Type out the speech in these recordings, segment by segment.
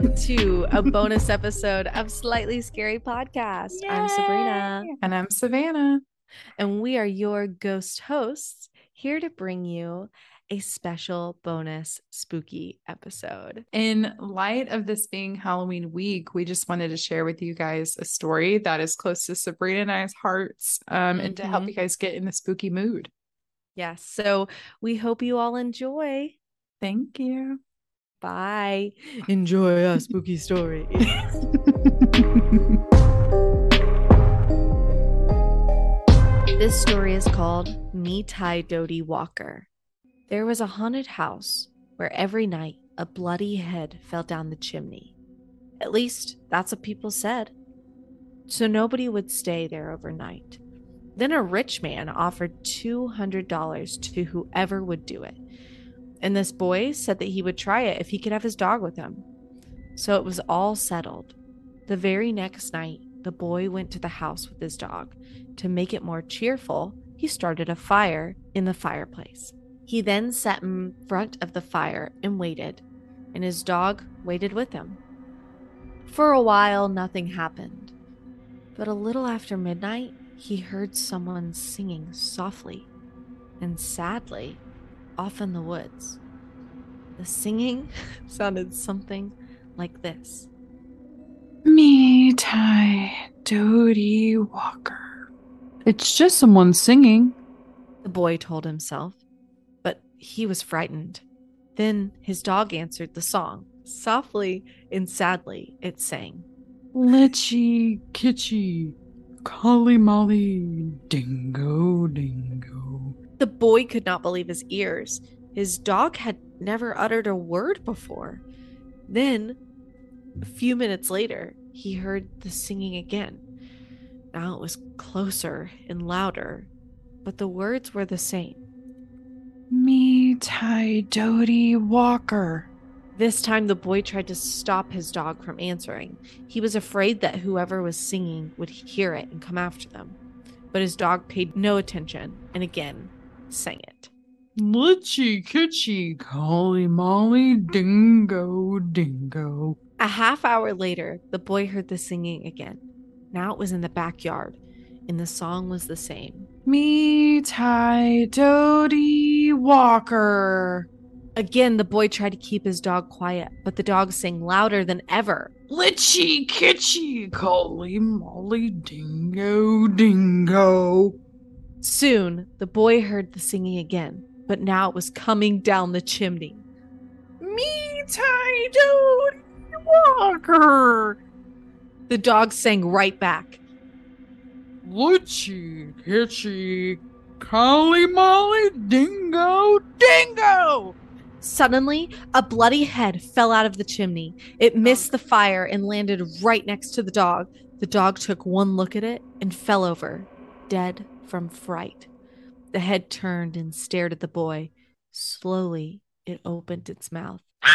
to a bonus episode of Slightly Scary Podcast. I'm Sabrina. And I'm Savannah. And we are your ghost hosts here to bring you a special bonus spooky episode. In light of this being Halloween week, we just wanted to share with you guys a story that is close to Sabrina and I's hearts um, and to help Mhm. you guys get in the spooky mood. Yes. So we hope you all enjoy. Thank you. Bye. Enjoy our spooky story. This story is called Me Tie Dough-ty Walker. There was a haunted house where every night a bloody head fell down the chimney. At least that's what people said. So nobody would stay there overnight. Then a rich man offered $200 to whoever would do it. And this boy said that he would try it if he could have his dog with him. So it was all settled. The very next night, the boy went to the house with his dog. To make it more cheerful, he started a fire in the fireplace. He then sat in front of the fire and waited, and his dog waited with him. For a while, nothing happened. But a little after midnight, he heard someone singing softly and sadly off in the woods. The singing sounded something like this. Me, Tie, Dough-ty Walker. It's just someone singing. The boy told himself, but he was frightened. Then his dog answered the song. Softly and sadly, it sang. Litchy, kitchy, colly molly, dingo, dingo. The boy could not believe his ears. His dog had never uttered a word before. Then, a few minutes later, he heard the singing again. Now it was closer and louder, but the words were the same. Me, Tie, Dough-ty Walker. This time, the boy tried to stop his dog from answering. He was afraid that whoever was singing would hear it and come after them. But his dog paid no attention and again sang it. Litchy, kitchy, colly molly, dingo, dingo. A half hour later, the boy heard the singing again. Now it was in the backyard, and the song was the same. Me, tie Dough-ty Walker. Again, the boy tried to keep his dog quiet, but the dog sang louder than ever. Litchy, kitchy, colly molly, dingo, dingo. Soon, the boy heard the singing again, but now it was coming down the chimney. Me, Tie, Dough-ty Walker. The dog sang right back. Litchy, kitchy, colly molly, dingo, dingo. Suddenly, a bloody head fell out of the chimney. It oh. missed the fire and landed right next to the dog. The dog took one look at it and fell over, dead from fright. The head turned and stared at the boy. Slowly, it opened its mouth.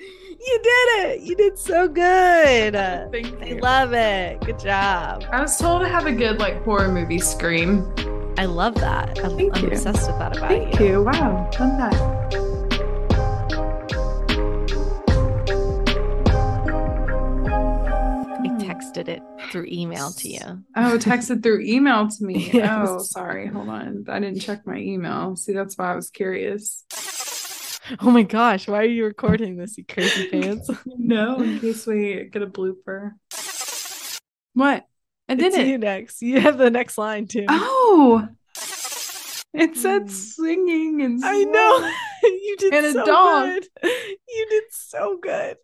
you did it! You did so good! Thank I love it. Good job. I was told to have a good like horror movie scream. I love that. I'm, Thank I'm you. obsessed with that about you. Thank you. you. Wow, fun that. Through email to you. Oh, texted through email to me. Yes. Oh, sorry. Hold on. I didn't check my email. See, that's why I was curious. Oh my gosh, why are you recording this, you crazy pants? no, in case we get a blooper. What? I did it's it. you next. You have the next line too. Oh, it said Mm. singing and I know. you did And a so dog. good. You did so good.